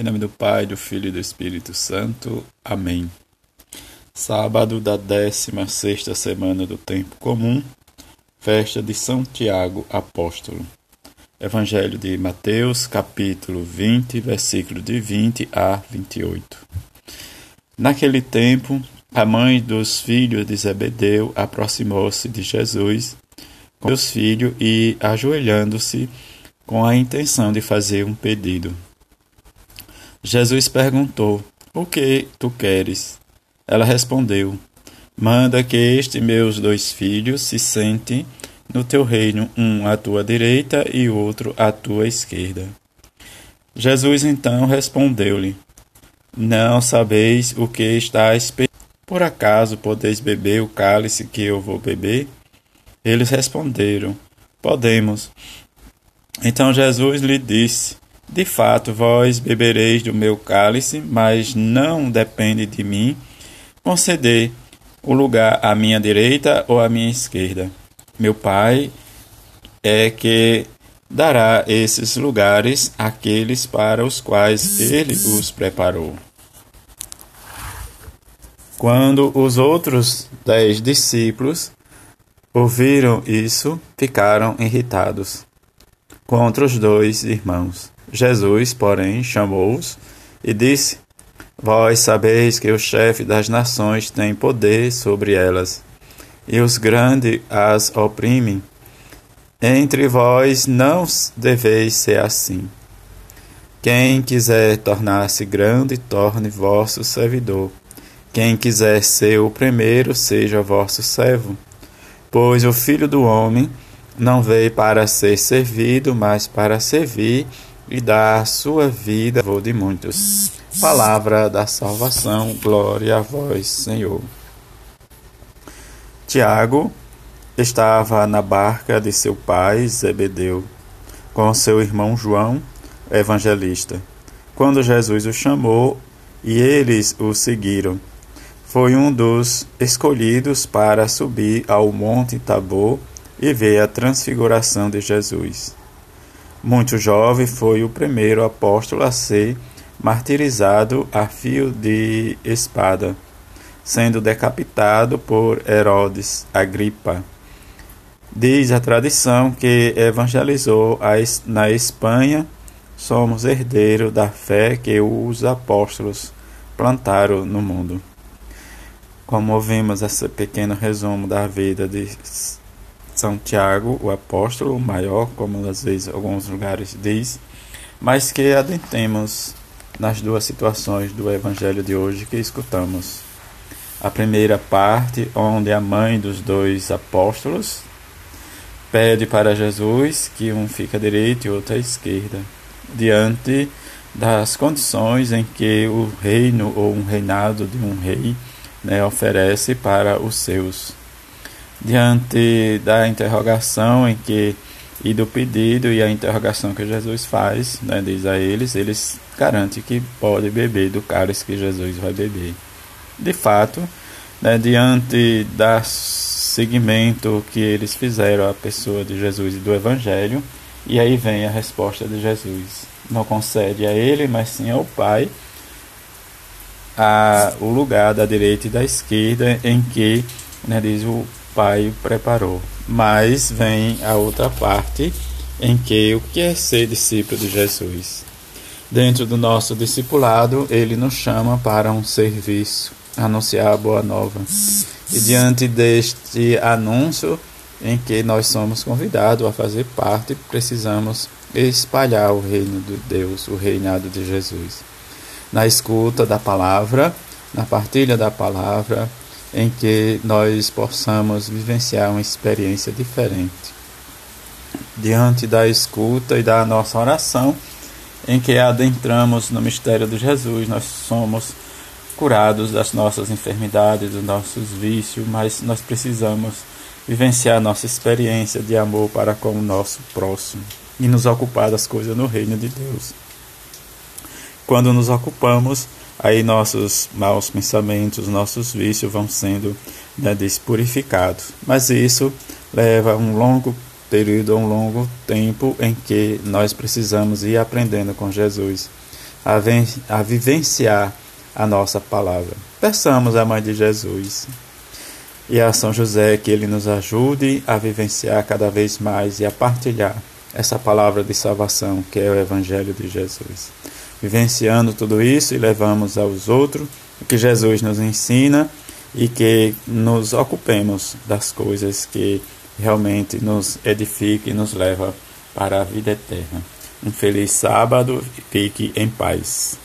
Em nome do Pai, do Filho e do Espírito Santo. Amém. Sábado da 16 semana do Tempo Comum, festa de São Tiago Apóstolo. Evangelho de Mateus, capítulo 20, versículo de 20 a 28. Naquele tempo, a mãe dos filhos de Zebedeu aproximou-se de Jesus com seus filhos e, ajoelhando-se, com a intenção de fazer um pedido. Jesus perguntou: O que tu queres? Ela respondeu: Manda que estes meus dois filhos se sentem no teu reino, um à tua direita e outro à tua esquerda. Jesus então respondeu-lhe: Não sabeis o que está esperando. Por acaso podeis beber o cálice que eu vou beber? Eles responderam: Podemos. Então Jesus lhe disse: De fato, vós bebereis do meu cálice, mas não depende de mim conceder o lugar à minha direita ou à minha esquerda. Meu Pai é que dará esses lugares àqueles para os quais ele os preparou. Quando os outros dez discípulos ouviram isso, ficaram irritados contra os dois irmãos. Jesus, porém, chamou-os e disse: Vós sabeis que o chefe das nações tem poder sobre elas, e os grandes as oprimem. Entre vós não deveis ser assim. Quem quiser tornar-se grande, torne vosso servidor. Quem quiser ser o primeiro, seja vosso servo. Pois o Filho do Homem não veio para ser servido, mas para servir e dar sua vida a de muitos. Palavra da salvação, glória a vós, Senhor. Tiago estava na barca de seu pai Zebedeu, com seu irmão João, evangelista, quando Jesus o chamou e eles o seguiram. Foi um dos escolhidos para subir ao Monte Tabor e ver a transfiguração de Jesus. Muito jovem, foi o primeiro apóstolo a ser martirizado a fio de espada, sendo decapitado por Herodes Agripa. Diz a tradição que evangelizou na Espanha. Somos herdeiros da fé que os apóstolos plantaram no mundo. Como ouvimos esse pequeno resumo da vida de são Tiago, o apóstolo, maior, como às vezes alguns lugares diz, mas que adentremos nas duas situações do evangelho de hoje que escutamos. A primeira parte, onde a mãe dos dois apóstolos pede para Jesus que um fique à direita e outro à esquerda, diante das condições em que o reino ou um reinado de um rei né, oferece para os seus diante da interrogação em que e do pedido e a interrogação que Jesus faz, né, diz a eles, eles garantem que pode beber do cálice que Jesus vai beber. De fato, né, diante do seguimento que eles fizeram à pessoa de Jesus e do Evangelho, e aí vem a resposta de Jesus. Não concede a ele, mas sim ao Pai, a, o lugar da direita e da esquerda em que, né, diz o Pai preparou. Mas vem a outra parte em que o que é ser discípulo de Jesus? Dentro do nosso discipulado, ele nos chama para um serviço, anunciar a boa nova. E diante deste anúncio em que nós somos convidados a fazer parte, precisamos espalhar o reino de Deus, o reinado de Jesus. Na escuta da palavra, na partilha da palavra, em que nós possamos vivenciar uma experiência diferente. Diante da escuta e da nossa oração, em que adentramos no mistério de Jesus, nós somos curados das nossas enfermidades, dos nossos vícios, mas nós precisamos vivenciar nossa experiência de amor para com o nosso próximo e nos ocupar das coisas no reino de Deus. Quando nos ocupamos, aí nossos maus pensamentos, nossos vícios vão sendo né, despurificados. Mas isso leva um longo período, um longo tempo em que nós precisamos ir aprendendo com Jesus. a, a vivenciar a nossa palavra. Peçamos à Mãe de Jesus e a São José que ele nos ajude a vivenciar cada vez mais e a partilhar essa palavra de salvação que é o Evangelho de Jesus. Vivenciando tudo isso e levamos aos outros o que Jesus nos ensina e que nos ocupemos das coisas que realmente nos edifica e nos leva para a vida eterna. Um feliz sábado e fique em paz.